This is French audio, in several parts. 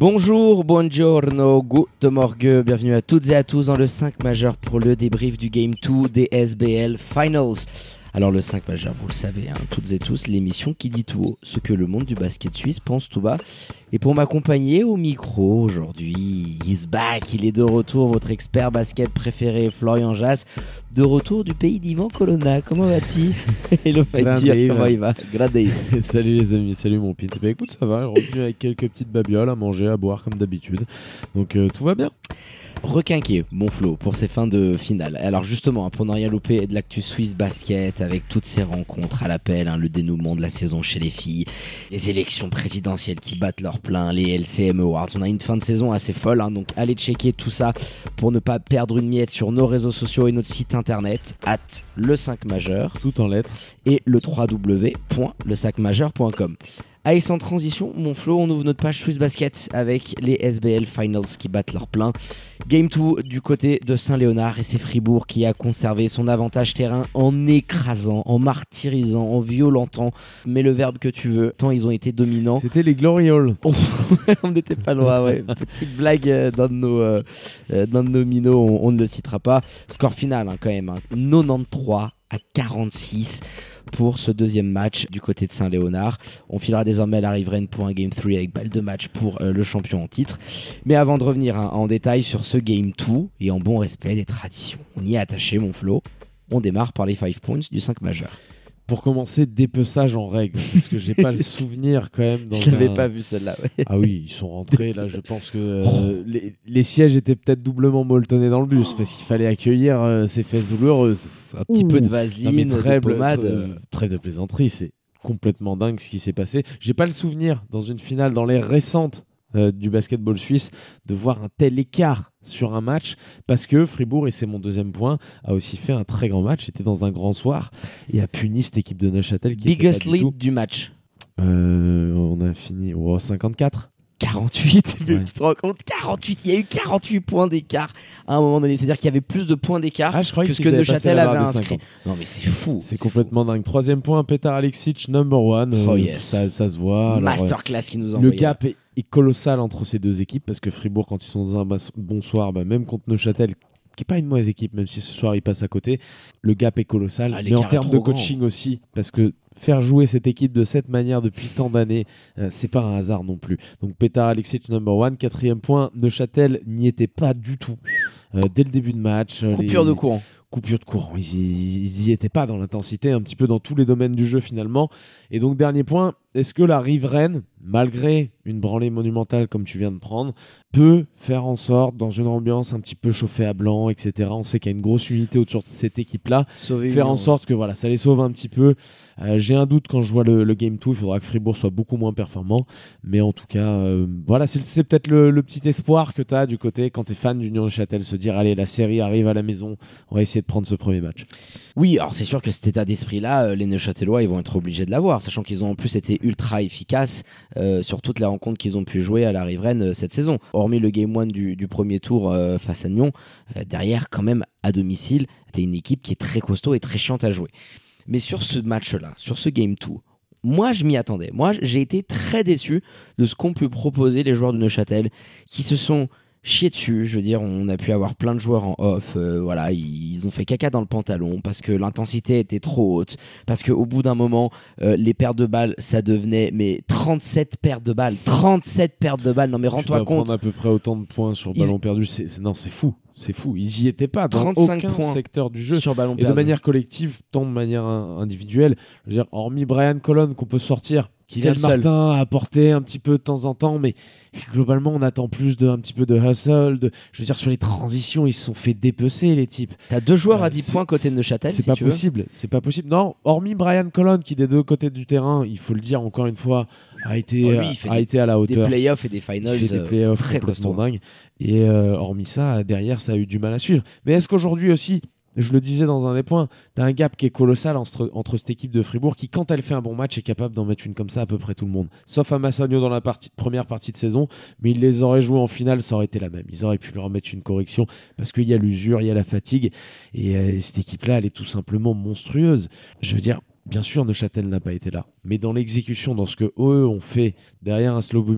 Bonjour, buongiorno, good morgue, bienvenue à toutes et à tous dans le 5 majeur pour le débrief du Game 2 des SBL Finals. Alors le 5 majeur, vous le savez, hein, toutes et tous, l'émission qui dit tout haut ce que le monde du basket suisse pense tout bas. Et pour m'accompagner au micro aujourd'hui, he's back, il est de retour, votre expert basket préféré, Florian Jass, de retour du pays d'Ivan Colonna. Comment vas-tu Hello Mathieu, comment il va Gradé. salut les amis, salut mon pit. Bah écoute, ça va, revenu avec quelques petites babioles à manger, à boire comme d'habitude. Donc euh, tout va bien requinqué, mon Flo, pour ces fins de finale. Alors justement, pour ne rien louper de l'actu Swiss Basket, avec toutes ces rencontres à l'appel, hein, le dénouement de la saison chez les filles, les élections présidentielles qui battent leur plein, les LCM Awards, on a une fin de saison assez folle, hein, donc allez checker tout ça pour ne pas perdre une miette sur nos réseaux sociaux et notre site internet, at le 5 majeur, tout en lettres, et le www.le5majeur.com. Allez, sans transition, mon flow, on ouvre notre page Swiss Basket avec les SBL Finals qui battent leur plein. Game 2 du côté de Saint-Léonard et c'est Fribourg qui a conservé son avantage terrain en écrasant, en martyrisant, en violentant, mais le verbe que tu veux, tant ils ont été dominants. C'était les Glorioles. on n'était pas loin, ouais. Petite blague euh, dans nos, euh, euh, nos minots, on, ne le citera pas. Score final hein, quand même, 93 hein. à 46 pour ce deuxième match du côté de Saint-Léonard. On filera désormais la riveraine pour un Game 3 avec balle de match pour euh, le champion en titre. Mais avant de revenir hein, en détail sur ce Game 2 et en bon respect des traditions, on y est attaché mon flow. On démarre par les 5 points du 5 majeur pour commencer, dépeçage en règle, parce que j'ai pas le souvenir quand même. Dans je l'avais pas vu celle-là. Ah oui, ils sont rentrés là. Je pense que euh, les, sièges étaient peut-être doublement molletonnés dans le bus parce qu'il fallait accueillir euh, ces fesses douloureuses. Un petit peu de vaseline, très, de pommade. Très, de plaisanterie, c'est complètement dingue ce qui s'est passé. J'ai pas le souvenir dans une finale dans les récentes euh, du basketball suisse de voir un tel écart sur un match parce que Fribourg, et c'est mon deuxième point, a aussi fait un très grand match, était dans un grand soir et a puni cette équipe de Neuchâtel qui Biggest lead du match. Euh, on a fini au 54 48, tu te rends compte 48, il y a eu 48 points d'écart à un moment donné. C'est-à-dire qu'il y avait plus de points d'écart ah, que ce que Neuchâtel avait inscrit. Non mais c'est fou. C'est complètement dingue. Troisième point, Petar Alexic, number one. Oh, euh, ça, ça, se voit. Masterclass qui nous envoie. Le gap est, colossal entre ces deux équipes parce que Fribourg, quand ils sont dans un bon soir, bah, même contre Neuchâtel, qui n'est pas une mauvaise équipe, même si ce soir ils passent à côté, le gap est colossal. Ah, mais en termes de coaching aussi, parce que faire jouer cette équipe de cette manière depuis tant d'années, euh, c'est pas un hasard non plus. Donc Petar Alexic number one, quatrième point, Neuchâtel n'y était pas du tout. Euh, dès le début de match. Euh, Coupure de courant coupure de courant. Ils, n'y étaient pas dans l'intensité, un petit peu dans tous les domaines du jeu finalement. Et donc dernier point, est-ce que la riveraine, malgré une branlée monumentale comme tu viens de prendre, peut faire en sorte, dans une ambiance un petit peu chauffée à blanc, etc. On sait qu'il y a une grosse unité autour de cette équipe-là, faire en sorte que voilà, ça les sauve un petit peu. Euh, j'ai un doute quand je vois le, Game 2, il faudra que Fribourg soit beaucoup moins performant. Mais en tout cas, euh, voilà, c'est peut-être le, petit espoir que tu as du côté quand tu es fan d'Union de Châtel, se dire allez, la série arrive à la maison, on va essayer de prendre ce premier match. Oui, alors c'est sûr que cet état d'esprit-là, euh, les Neuchâtelois, ils vont être obligés de l'avoir, sachant qu'ils ont en plus été ultra efficaces sur toutes les rencontres qu'ils ont pu jouer à la riveraine cette saison. Hormis le Game 1 du, premier tour face à Nyon, derrière, quand même, à domicile, c'était une équipe qui est très costaud et très chiante à jouer. Mais sur ce match-là, sur ce Game 2, moi, je m'y attendais. Moi, j'ai été très déçu de ce qu'ont pu proposer les joueurs de Neuchâtel, qui se sont chiés dessus. Je veux dire, on a pu avoir plein de joueurs en off. Euh, voilà, ils ont fait caca dans le pantalon parce que l'intensité était trop haute. Parce qu'au bout d'un moment, euh, les pertes de balles, ça devenait mais 37 pertes de balles. 37 pertes de balles. Non, mais rends-toi compte. prendre à peu près autant de points sur ballon perdu. C'est, non, c'est fou. C'est fou, ils y étaient pas dans aucun points secteur du jeu. Sur ballon et de manière collective, tant de manière individuelle. Je veux dire, hormis Brian Colon qu'on peut sortir, Kylian. Martin a apporté un petit peu de temps en temps, mais globalement, on attend plus de un petit peu de hustle. De, je veux dire, sur les transitions, ils se sont fait dépecer, les types. T'as deux joueurs Euh, à 10 c'est- points côté de Neuchâtel. C'est si pas tu possible. C'est pas possible. Non, hormis Brian Colon, qui des deux côtés du terrain, il faut le dire encore une fois, a été, Oh, lui, a des- été à la Des hauteur. playoffs et des Il finals fait des euh, playoffs très complètement costauds. dingues. Et euh, hormis ça, derrière, ça a eu du mal à suivre. Mais est-ce qu'aujourd'hui aussi, je le disais dans un des points, t'as un gap qui est colossal entre, cette équipe de Fribourg qui, quand elle fait un bon match, est capable d'en mettre une comme ça à peu près tout le monde. Sauf à Massagno dans la première partie de saison, mais il les aurait joués en finale, ça aurait été la même. Ils auraient pu leur mettre une correction parce qu'il y a l'usure, il y a la fatigue. Et euh, cette équipe-là, elle est tout simplement monstrueuse. Je veux dire, Bien sûr, Neuchâtel n'a pas été là, mais dans l'exécution, dans ce que eux ont fait derrière un Slobo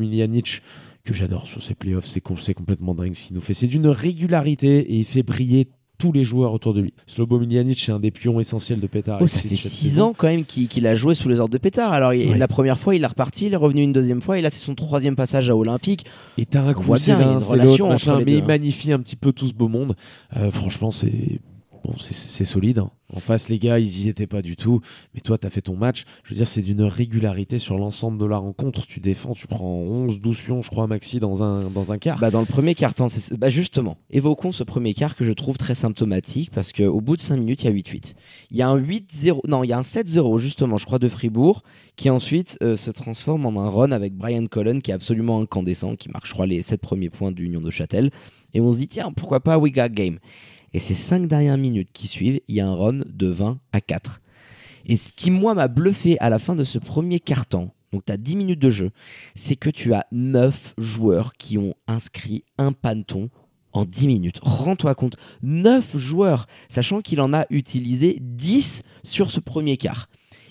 que j'adore sur ces playoffs, c'est complètement dingue ce qu'il nous fait. C'est d'une régularité et il fait briller tous les joueurs autour de lui. Slobo Miljanic, c'est un des pions essentiels de Petar. Oh, ça fait cette 6 saison. ans quand même qu'il a joué sous les ordres de Pétard. Alors, il- la première fois, il est reparti, il est revenu une deuxième fois, et là, c'est son troisième passage à Olympique. Et t'as un coup, c'est une relation entre mais il hein. magnifie un petit peu tout ce beau monde. Euh, franchement, c'est bon, c'est- solide. hein. En face, les gars, ils y étaient pas du tout. Mais toi, t'as fait ton match. Je veux dire, c'est d'une régularité sur l'ensemble de la rencontre. Tu défends, tu prends 11, 12 pions, je crois, maxi, dans un, dans un quart. Bah, dans le premier quart c'est- bah, justement, évoquons ce premier quart que je trouve très symptomatique parce qu'au bout de 5 minutes, il y a 8-8. Il y a un 8-0, non, il y a un 7-0 justement, je crois, de Fribourg qui ensuite euh, se transforme en un run avec Brian Cullen qui est absolument incandescent, qui marque, je crois, les 7 premiers points d'Union de Châtel. Et on se dit, tiens, pourquoi pas We Got Game? Et ces 5 dernières minutes qui suivent, il y a un run de 20 à 4. Et ce qui, moi, m'a bluffé à la fin de ce premier quart-temps, donc tu as 10 minutes de jeu, c'est que tu as 9 joueurs qui ont inscrit un panton en 10 minutes. Rends-toi compte, 9 joueurs, sachant qu'il en a utilisé 10 sur ce premier quart.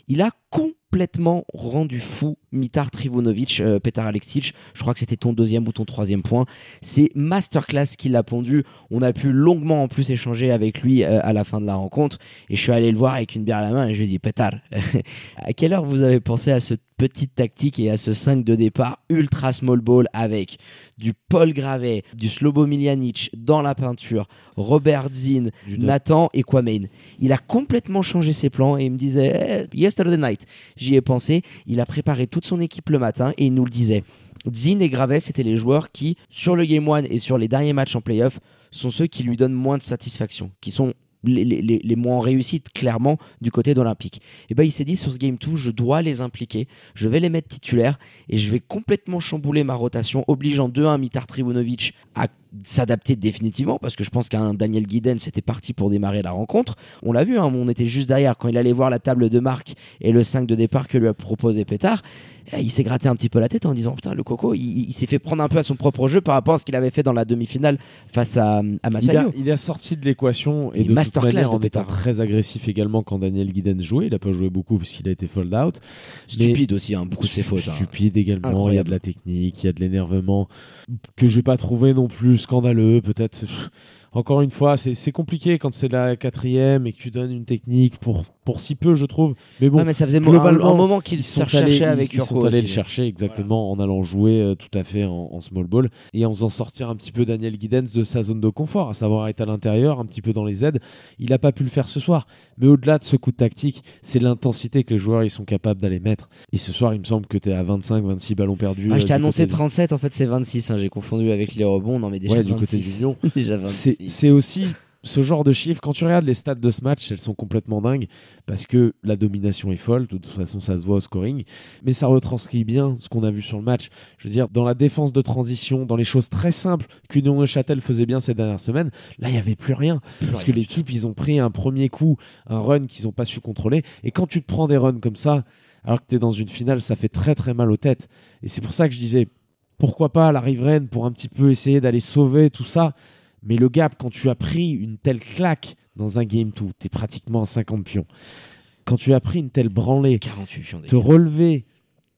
Il a complètement rendu fou Mitar Trivunovic, euh, Petar Alexic. Je crois que c'était ton deuxième ou ton troisième point. C'est masterclass qu'il a pondu. On a pu longuement en plus échanger avec lui euh, à la fin de la rencontre. Et je suis allé le voir avec une bière à la main et je lui ai dit Petar, à quelle heure vous avez pensé à ce petite tactique et à ce 5 de départ ultra small ball avec du Paul Gravet, du Slobo Miljanic dans la peinture, Robert Zinn, Nathan et Kwame. Il a complètement changé ses plans et il me disait Eh, Yesterday night, j'y ai pensé. Il a préparé son équipe le matin et il nous le disait. Zinn et Gravet, c'était les joueurs qui, sur le Game 1 et sur les derniers matchs en playoff, sont ceux qui lui donnent moins de satisfaction, qui sont les, moins en clairement, du côté d'Olympique. Et ben il s'est dit sur ce Game 2, je dois les impliquer, je vais les mettre titulaires et je vais complètement chambouler ma rotation, obligeant 2-1 Mitar Trivunovic à s'adapter définitivement parce que je pense qu'un Daniel Guiden c'était parti pour démarrer la rencontre. On l'a vu, hein, on était juste derrière quand il allait voir la table de marque et le 5 de départ que lui a proposé Pétard. Il s'est gratté un petit peu la tête en disant putain le coco il, il s'est fait prendre un peu à son propre jeu par rapport à ce qu'il avait fait dans la demi-finale face à, à Il a, Massayo. il a sorti de l'équation et Et de toute manière en étant très agressif également quand Daniel Guiden jouait. Il a pas joué beaucoup parce qu'il a été fold out. Stupide aussi, hein, beaucoup de ses fautes. hein. Stupide également. Il y a de la technique, il y a de l'énervement que j'ai pas trouvé non plus scandaleux. Peut-être. Encore une fois, c'est compliqué quand c'est la quatrième et que tu donnes une technique pour, pour si peu, je trouve. Mais bon, Ouais, mais ça faisait mo- un, globalement, un moment qu'il ils se ils- avec ils Urco sont allés aussi. le chercher exactement en allant jouer euh, tout à fait en, en small ball et en faisant sortir un petit peu Daniel Guidens de sa zone de confort, à savoir être à l'intérieur, un petit peu dans les aides. Il n'a pas pu le faire ce soir. Mais au-delà de ce coup de tactique, c'est l'intensité que les joueurs ils sont capables d'aller mettre. Et ce soir, il me semble que tu es à 25, 26 ballons perdus. Ah, euh, je t'ai du annoncé côté du- 37, en fait c'est 26, hein, j'ai confondu avec les rebonds. Non mais déjà Ouais, du côté 26. du Lyon. déjà C'est 26. C'est aussi ce genre de chiffres. Quand tu regardes les stats de ce match, elles sont complètement dingues parce que la domination est folle. De toute façon, ça se voit au scoring. Mais ça retranscrit bien ce qu'on a vu sur le match. Je veux dire, dans la défense de transition, dans les choses très simples qu'Union Châtel faisait bien ces dernières semaines, là, il n'y avait plus rien. Parce que l'équipe, ils ont pris un premier coup, un run qu'ils n'ont pas su contrôler. Et quand tu te prends des runs comme ça, alors que tu es dans une finale, ça fait très très mal aux têtes. Et c'est pour ça que je disais, pourquoi pas la riveraine pour un petit peu essayer d'aller sauver tout ça? Mais le gap, quand tu as pris une telle claque dans un game 2, tu es pratiquement à 50 pions. Quand tu as pris une telle branlée, 48 pions te relever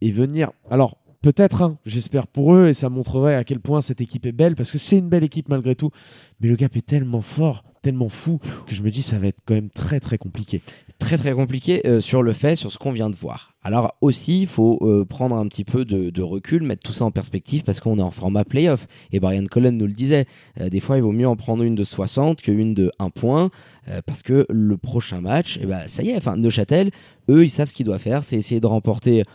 et venir. Alors, peut-être, hein, j'espère pour eux, et ça montrerait à quel point cette équipe est belle, parce que c'est une belle équipe malgré tout. Mais le gap est tellement fort, tellement fou, que je me dis ça va être quand même très très compliqué. Très très compliqué euh, sur le fait, sur ce qu'on vient de voir. Alors aussi, il faut euh, prendre un petit peu de, recul, mettre tout ça en perspective parce qu'on est en format playoff. Et Brian Cullen nous le disait, euh, des fois il vaut mieux en prendre une de 60 qu'une de 1 point parce que le prochain match, eh ben, ça y est, enfin Neuchâtel, eux ils savent ce qu'ils doivent faire, c'est essayer de remporter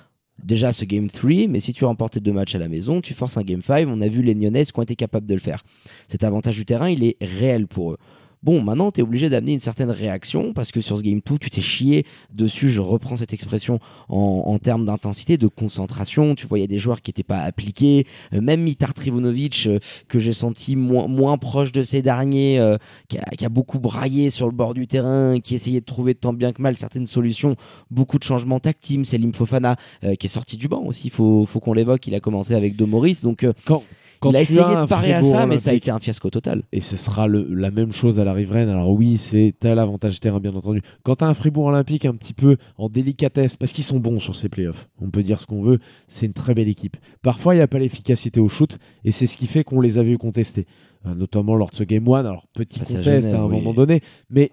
déjà ce Game 3, mais si tu remportes tes deux matchs à la maison, tu forces un Game 5. On a vu les Nyonnais qui ont été capables de le faire. Cet avantage du terrain, il est réel pour eux. Bon, maintenant, tu es obligé d'amener une certaine réaction parce que sur ce Game 2, tu t'es chié dessus. Je reprends cette expression en, termes d'intensité, de concentration. Tu voyais des joueurs qui n'étaient pas appliqués. Euh, même Mitar Trivunovic, euh, que j'ai senti moins, moins proche de ces derniers, euh, qui, a, beaucoup braillé sur le bord du terrain, qui essayait de trouver tant bien que mal certaines solutions. Beaucoup de changements tactiques. Selim Fofana, qui est sorti du banc aussi, il faut, faut qu'on l'évoque. Il a commencé avec Maurice. Donc, quand, il a essayé de parer à ça, mais ça a été un fiasco total. Et ce sera la même chose à la riveraine. Alors oui, c'est tel avantage terrain, bien entendu. Quand tu as un Fribourg Olympique un petit peu en délicatesse, parce qu'ils sont bons sur ces playoffs, on peut dire ce qu'on veut, c'est une très belle équipe. Parfois, il n'y a pas l'efficacité au shoot, et c'est ce qui fait qu'on les a vus contester. Euh, notamment lors de ce Game 1. Alors, petit contest à un moment donné, mais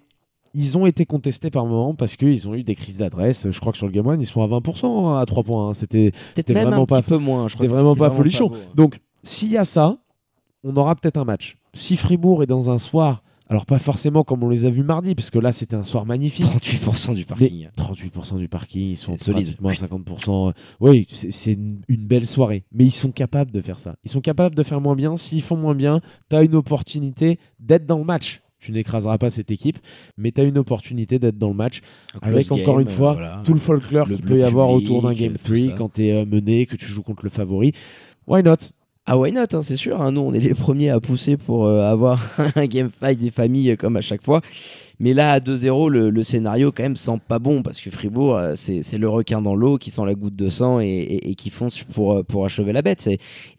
ils ont été contestés par moment parce qu'ils ont eu des crises d'adresse. Je crois que sur le Game 1, ils sont à 20% à 3 points. Hein. C'était vraiment pas, peu moins. C'était vraiment pas folichon. Donc s'il y a ça, on aura peut-être un match. Si Fribourg est dans un soir, alors pas forcément comme on les a vus mardi, parce que là c'était un soir magnifique. 38% du parking. 38% du parking, ils sont à 50%. Oui, c'est une, belle soirée. Mais ils sont capables de faire ça. Ils sont capables de faire moins bien. S'ils font moins bien, tu as une opportunité d'être dans le match. Tu n'écraseras pas cette équipe, mais tu as une opportunité d'être dans le match avec encore une fois tout le folklore qu'il peut y avoir autour d'un Game 3 quand tu es euh, mené, que tu joues contre le favori. Why not? Ah why not, hein, c'est sûr. Hein, nous, on est les premiers à pousser pour euh, avoir un game fight des familles euh, comme à chaque fois. Mais là, à 2-0, le, scénario quand même sent pas bon parce que Fribourg, euh, c'est le requin dans l'eau qui sent la goutte de sang et, qui fonce pour, pour achever la bête.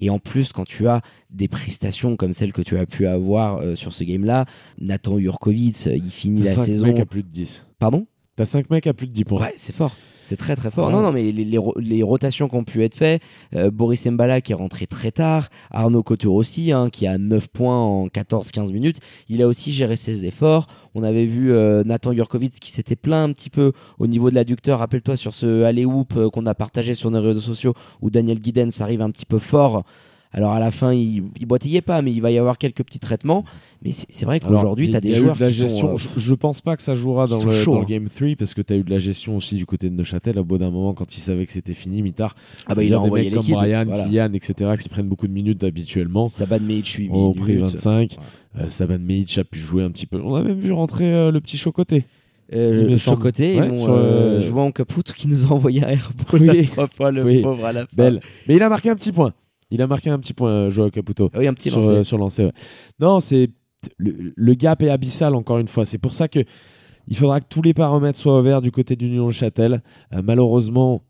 Et, en plus, quand tu as des prestations comme celles que tu as pu avoir sur ce game-là, Nathan Jurkovic, il finit la saison. mecs à plus de 10. Pardon? T'as 5 mecs à plus de 10 points. Ouais, c'est fort. C'est très très fort. Non, non, mais les, rotations qui ont pu être faites, euh, Boris Mbala qui est rentré très tard, Arnaud Couture aussi, hein, qui a 9 points en 14-15 minutes, il a aussi géré ses efforts. On avait vu euh, Nathan Jurkovic qui s'était plaint un petit peu au niveau de l'adducteur. Rappelle-toi sur ce alley-oop euh, qu'on a partagé sur nos réseaux sociaux où Daniel Guidens arrive un petit peu fort. Alors à la fin, il, il boitillait pas, mais il va y avoir quelques petits traitements. Mais c'est vrai qu'aujourd'hui, tu as des joueurs la qui gestion, sont, euh, je, pense pas que ça jouera dans le, dans le, Game 3 parce que tu as eu de la gestion aussi du côté de Neuchâtel. Au bout d'un moment, quand il savait que c'était fini, Mitard, ah bah, il a envoyé des mecs comme Brian, Kylian, etc., qui prennent beaucoup de minutes habituellement. Saban Meic, 8 Au prix 25. Euh, Saban Meic a pu jouer un petit peu. On a même vu rentrer euh, le petit Chocoté. Euh, le Chocoté, ouais, sur, euh, jouant Capoute qui nous a envoyé un airball oui. trois fois le pauvre à la fin. Belle. Mais il a marqué un petit point. Il a marqué un petit point, Joao Caputo. Ah oui, un petit sur, lancer. Non, c'est le, gap est abyssal encore une fois. C'est pour ça que il faudra que tous les paramètres soient ouverts du côté d'Union Châtel. Euh, malheureusement,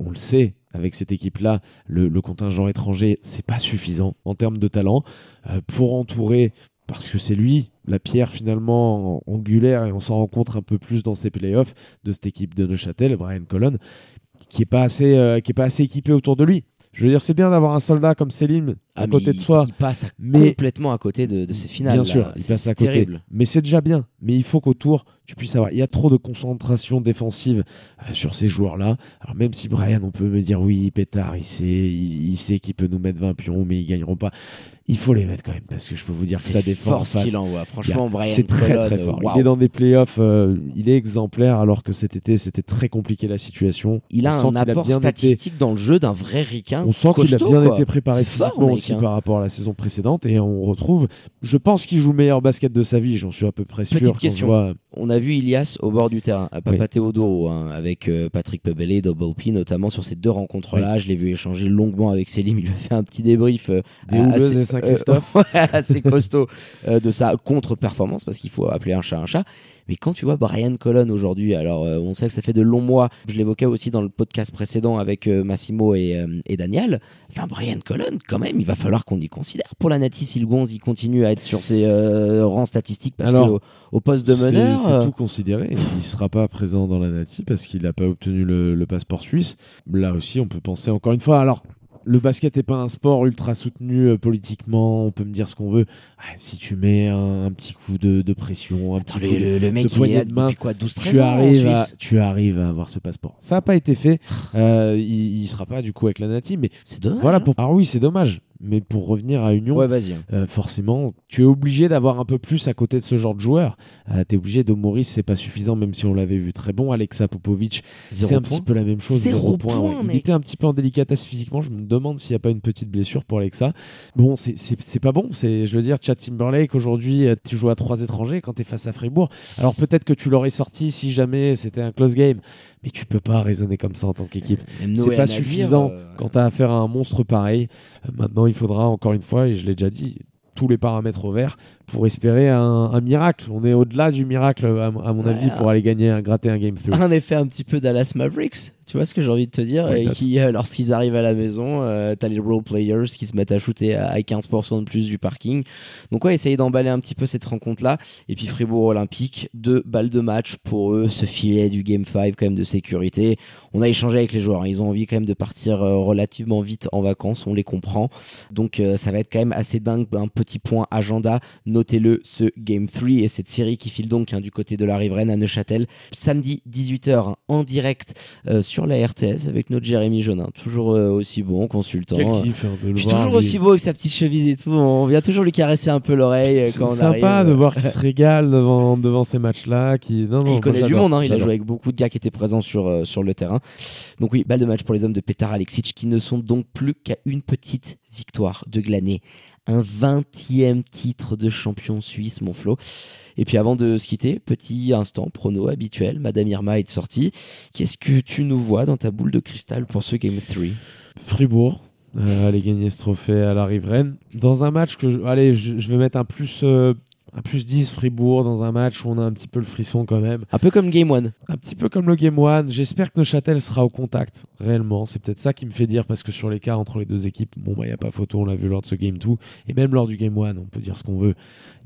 on le sait, avec cette équipe-là, le, contingent étranger, c'est pas suffisant en termes de talent euh, pour entourer. Parce que c'est lui, la pierre finalement angulaire, et on s'en rencontre un peu plus dans ces playoffs de cette équipe de Neuchâtel, Brian Colon, qui n'est pas, assez, euh, qui est pas assez équipé autour de lui. Je veux dire, c'est bien d'avoir un soldat comme Selim à ah, côté de soi. Il passe complètement à côté de, de ces finales. Bien sûr, il passe à côté. Terrible. Mais c'est déjà bien. Mais il faut qu'autour, tu puisses avoir. Il y a trop de concentration défensive euh, sur ces joueurs-là. Alors même si Brian, on peut me dire oui, pétard, il sait, il, sait qu'il peut nous mettre 20 pions, mais ils gagneront pas il faut les mettre quand même parce que je peux vous dire que ça défend. C'est qu'il envoie. Franchement, Brian c'est très très fort. Il est dans des playoffs, euh, il est exemplaire alors que cet été c'était très compliqué la situation. Il a un apport statistique dans le jeu d'un vrai ricain. On sent qu'il a bien été préparé physiquement aussi hein. par rapport à la saison précédente et on retrouve. Je pense qu'il joue le meilleur basket de sa vie. J'en suis à peu près sûr. Petite question. On a vu Ilias au bord du terrain, à Papa Théodoro, hein, avec euh, Patrick Pebele, Double P notamment sur ces deux rencontres-là. Je l'ai vu échanger longuement avec Selim. Il lui a fait un petit débrief. Euh, Saint-Christophe. assez costaud euh, de sa contre-performance, parce qu'il faut appeler un chat un chat. Mais quand tu vois Brian Colon aujourd'hui, alors euh, on sait que ça fait de longs mois, je l'évoquais aussi dans le podcast précédent avec euh, Massimo et, et, Daniel, enfin Brian Colon, quand même, il va falloir qu'on y considère pour la Nati si le Gonz il continue à être sur ses rangs statistiques parce qu'au au poste de meneur. C'est tout considéré. Il ne sera pas présent dans la Nati parce qu'il n'a pas obtenu le, le passeport suisse. Là aussi, on peut penser encore une fois. Alors, le basket n'est pas un sport ultra soutenu euh, politiquement, on peut me dire ce qu'on veut. si tu mets un, petit coup de, pression, un petit coup le, de, il est de main, quoi, 12 tu arrives, à, tu arrives à avoir ce passeport. Ça n'a pas été fait. Euh, il, ne sera pas du coup avec la Nati, mais c'est dommage. Voilà hein. pour. Ah oui, c'est dommage. Mais pour revenir à Union, Ouais, vas-y. euh, forcément, tu es obligé d'avoir un peu plus à côté de ce genre de joueur. Euh, tu es obligé de Maurice, c'est pas suffisant, même si on l'avait vu très bon. Alexa Popovic, c'est un point. petit peu la même chose. Zéro Zéro point. point, ouais. Il était un petit peu en délicatesse physiquement. Je me demande s'il n'y a pas une petite blessure pour Alexa. Bon, c'est- c'est c'est pas bon. C'est, je veux dire, Chad Timberlake, aujourd'hui, euh, tu joues à trois étrangers quand tu es face à Fribourg. Alors peut-être que tu l'aurais sorti si jamais c'était un close game, mais tu peux pas raisonner comme ça en tant qu'équipe. Même C'est pas suffisant euh, quand tu as affaire à un monstre pareil. Euh, maintenant, il faudra, encore une fois, et je l'ai déjà dit, tous les paramètres au vert pour espérer un, un miracle. On est au-delà du miracle, à, mon- à mon Ouais. avis, pour aller gagner, gratter un Game 3. un effet un petit peu Dallas Mavericks, tu vois ce que j'ai envie de te dire Ouais, Et qui, euh, lorsqu'ils arrivent à la maison, euh, t'as les role players qui se mettent à shooter à à 15% de plus du parking. Donc ouais, essayer d'emballer un petit peu cette rencontre-là. Et puis Fribourg Olympique, deux balles de match pour eux, ce filet du Game 5 quand même de sécurité. On a échangé avec les joueurs, hein. ils ont envie quand même de partir euh, relativement vite en vacances, on les comprend. Donc euh, ça va être quand même assez dingue, un petit point agenda, notez-le, ce Game 3 et cette série qui file donc hein, du côté de la riveraine à Neuchâtel samedi 18h hein, en direct euh, sur la RTS avec notre Jérémy Jonin, toujours euh, aussi bon consultant. Quel kiff hein, de le puis voir. toujours lui. aussi beau avec sa petite chemise et tout. On vient toujours lui caresser un peu l'oreille euh, C'est quand on sympa arrive. de voir qu'il se régale devant, devant ces matchs-là. Qui... Non, non, il connaît du monde, hein, il a joué avec beaucoup de gars qui étaient présents sur, sur le terrain. Donc oui, balle de match pour les hommes de Petar Alexic qui ne sont donc plus qu'à une petite victoire de glaner. Un 20e titre de champion suisse, mon Flo. Et puis avant de se quitter, petit instant prono habituel, Madame Irma est sortie. Qu'est-ce que tu nous vois dans ta boule de cristal pour ce Game 3 Fribourg. euh, aller gagner ce trophée à la riveraine. Dans un match que je, allez, je, je vais mettre un plus, euh, un plus 10 Fribourg dans un match où on a un petit peu le frisson quand même. Un peu comme Game 1. Un petit peu comme le Game One. J'espère que Neuchâtel sera au contact, réellement. C'est peut-être ça qui me fait dire, parce que sur l'écart entre les deux équipes, bon, il n'y a pas photo, on l'a vu lors de ce Game 2. Et même lors du Game One, on peut dire ce qu'on veut.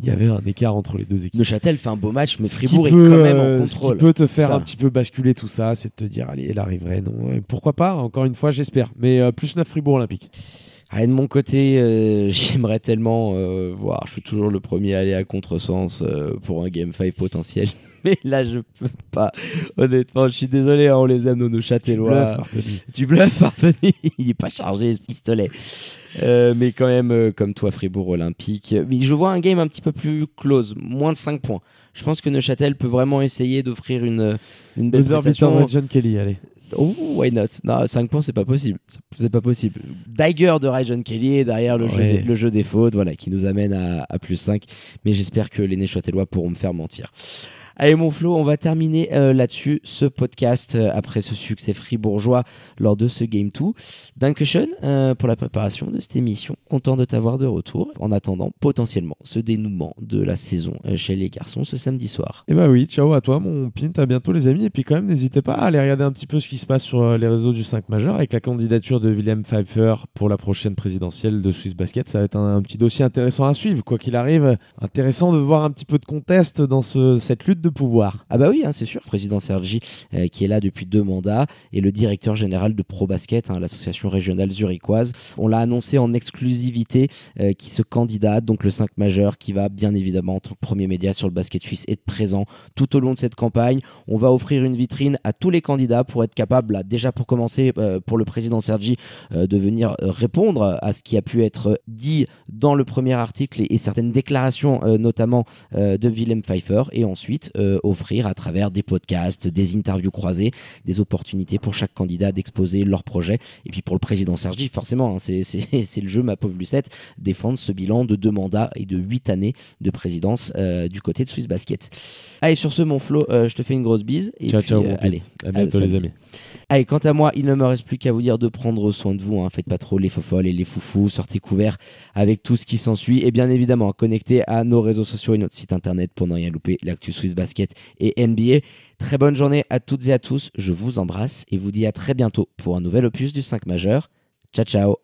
Il y avait un écart entre les deux équipes. Neuchâtel fait un beau match, mais Ce Fribourg est quand même en euh, Ce contrôle. qui peut te faire Ça. un petit peu basculer tout ça, c'est de te dire, allez, elle arriverait. Non, pourquoi pas Encore une fois, j'espère. Mais euh, plus 9 Fribourg Olympique. Ah, de mon côté, euh, j'aimerais tellement euh, voir. Je suis toujours le premier à aller à contresens euh, pour un Game 5 potentiel. Mais là, je peux pas. Honnêtement, je suis désolé, hein, on les aime, nos Châtellois. Bartoli. Tu bluffes, Anthony. Il est pas chargé, ce pistolet. Euh, mais quand même, comme toi, Fribourg Olympique. Mais je vois un game un petit peu plus close, moins de 5 points. Je pense que Neuchâtel peut vraiment essayer d'offrir une, une belle Buzzer beater prestation. John Kelly, allez. Oh, why not? Non, 5 points, c'est pas possible. C'est pas possible. Dagger de Ryan Kelly derrière le, jeu des, le jeu des fautes, voilà, qui nous amène à, à plus 5. Mais j'espère que les Neuchâtelois pourront me faire mentir. Allez, mon Flo, on va terminer euh, là-dessus ce podcast euh, après ce succès fribourgeois lors de ce Game 2. Dankeschön euh, pour la préparation de cette émission. Content de t'avoir de retour. En attendant, potentiellement, ce dénouement de la saison euh, chez les garçons ce samedi soir. Et bah oui, ciao à toi, mon pint. À bientôt, les amis. Et puis, quand même, n'hésitez pas à aller regarder un petit peu ce qui se passe sur les réseaux du 5 majeur avec la candidature de William Pfeiffer pour la prochaine présidentielle de Swiss Basket. Ça va être un, petit dossier intéressant à suivre. Quoi qu'il arrive, intéressant de voir un petit peu de conteste dans ce- cette lutte pouvoir. Ah bah oui, hein, c'est sûr. Président Sergi, euh, qui est là depuis deux mandats, et le directeur général de Pro Basket, hein, l'association régionale zurichoise. On l'a annoncé en exclusivité euh, qui se candidate, donc le 5 majeur, qui va bien évidemment, en tant que premier média sur le basket suisse, être présent tout au long de cette campagne. On va offrir une vitrine à tous les candidats pour être capable, déjà pour commencer, euh, pour le président Sergi, de venir répondre à ce qui a pu être dit dans le premier article et, et certaines déclarations, notamment de Willem Pfeiffer, et ensuite euh, offrir à travers des podcasts, des interviews croisées, des opportunités pour chaque candidat d'exposer leur projet. Et puis pour le président Sergi, forcément, hein, c'est- le jeu, ma pauvre Lucette, défendre ce bilan de deux mandats et de huit années de présidence euh, du côté de Swiss Basket. Allez, sur ce, mon Flo, euh, je te fais une grosse bise. Et ciao, puis, ciao, allez, À bientôt, les amis. Allez, quant à moi, il ne me reste plus qu'à vous dire de prendre soin de vous. Hein. Faites pas trop les fofolles et les foufous. Sortez couverts avec tout ce qui s'ensuit. Et bien évidemment, connectez à nos réseaux sociaux et notre site internet pour ne rien louper. L'actu Swiss Basket et NBA. Très bonne journée à toutes et à tous. Je vous embrasse et vous dis à très bientôt pour un nouvel opus du 5 majeur. Ciao, ciao.